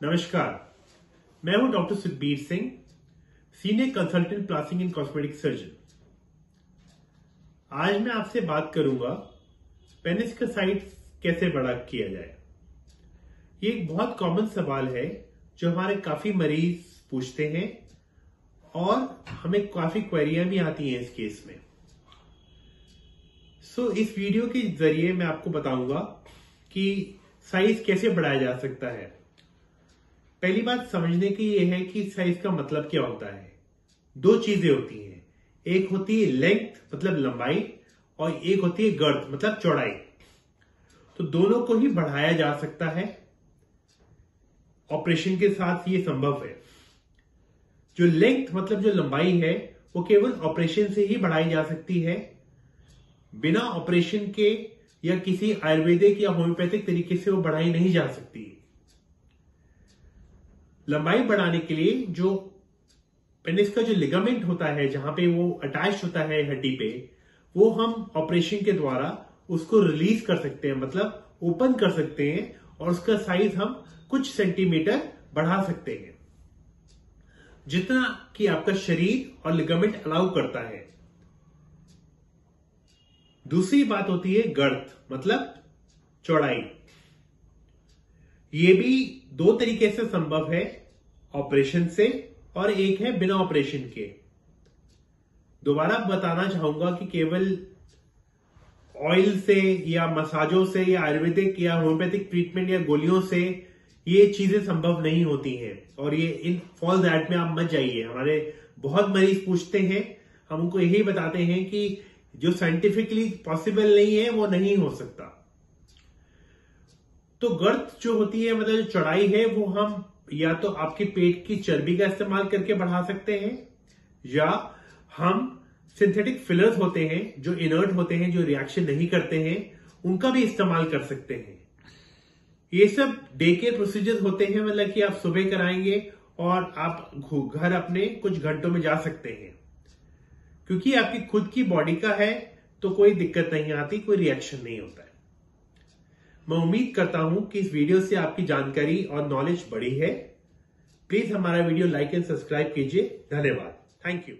नमस्कार। मैं हूँ doctor Sukhbir Singh senior consultant plastic and cosmetic surgeon. आज मैं आपसे बात करूँगा पेनिस का साइज़ कैसे बड़ा किया जाए। ये एक बहुत कॉमन सवाल है जो हमारे काफ़ी मरीज़ पूछते हैं और हमें काफ़ी क्वेरियाँ भी आती हैं इस केस में। सो so, इस वीडियो के ज़रिए मैं आपको बताऊँगा कि साइज़ कैसे बढ़ाया जा सकता है। पहली बात समझने की यह है कि साइज़ का मतलब क्या होता है। दो चीज़ें होती हैं। एक होती है लेंथ मतलब लंबाई, और एक होती है गर्द मतलब चौड़ाई। तो दोनों को ही बढ़ाया जा सकता है। ऑपरेशन के साथ ये संभव है। जो लेंथ मतलब जो लंबाई है, वो केवल ऑपरेशन से ही बढ़ाई जा सकती है। बिना ऑपरेशन के या किसी आयुर्वेदिक या होम्योपैथिक तरीके से वो बढ़ाई नहीं जा सकती। लंबाई बढ़ाने के लिए जो पेनिस का जो लिगामेंट होता है, जहाँ पे वो अटैच होता है हड्डी पे, वो हम ऑपरेशन के द्वारा उसको रिलीज़ कर सकते हैं मतलब ओपन कर सकते हैं और उसका साइज़ हम कुछ सेंटीमीटर बढ़ा सकते हैं। जितना कि आपका शरीर और लिगामेंट अलाउ करता है। दूसरी बात होती है गर्थ मतलब चौड़ाई। ये भी दो तरीके से संभव है ऑपरेशन से और एक है बिना ऑपरेशन के। दोबारा बताना चाहूँगा कि केवल ऑयल से या मसाजों से या आयुर्वेदिक या होम्योपैथिक ट्रीटमेंट या गोलियों से ये चीज़ें संभव नहीं होती हैं। और ये इन फॉल दैट में आप मत जाइए। हमारे बहुत मरीज़ पूछते हैं, हम उनको यही बताते हैं कि जो साइंटिफिकली पॉसिबल नहीं है वो नहीं हो सकता। तो गर्त जो होती है मतलब जो चौड़ाई है, वो हम या तो आपके पेट की चर्बी का इस्तेमाल करके बढ़ा सकते हैं, या हम सिंथेटिक फिलर्स होते हैं, जो इनर्ट होते हैं, जो रिएक्शन नहीं करते हैं, उनका भी इस्तेमाल कर सकते हैं। ये सब डे के प्रोसीजर होते हैं मतलब कि आप सुबह कराएँगे और आप घर अपने कुछ घंटों में जा सकते हैं। क्योंकि आपकी खुद की बॉडी का है तो कोई दिक्कत नहीं आती, कोई रिएक्शन नहीं होता है। मैं उम्मीद करता हूँ कि इस वीडियो से आपकी जानकारी और नॉलेज बढ़ी है। प्लीज़ हमारा वीडियो लाइक एंड सब्सक्राइब कीजिए। धन्यवाद। Thank you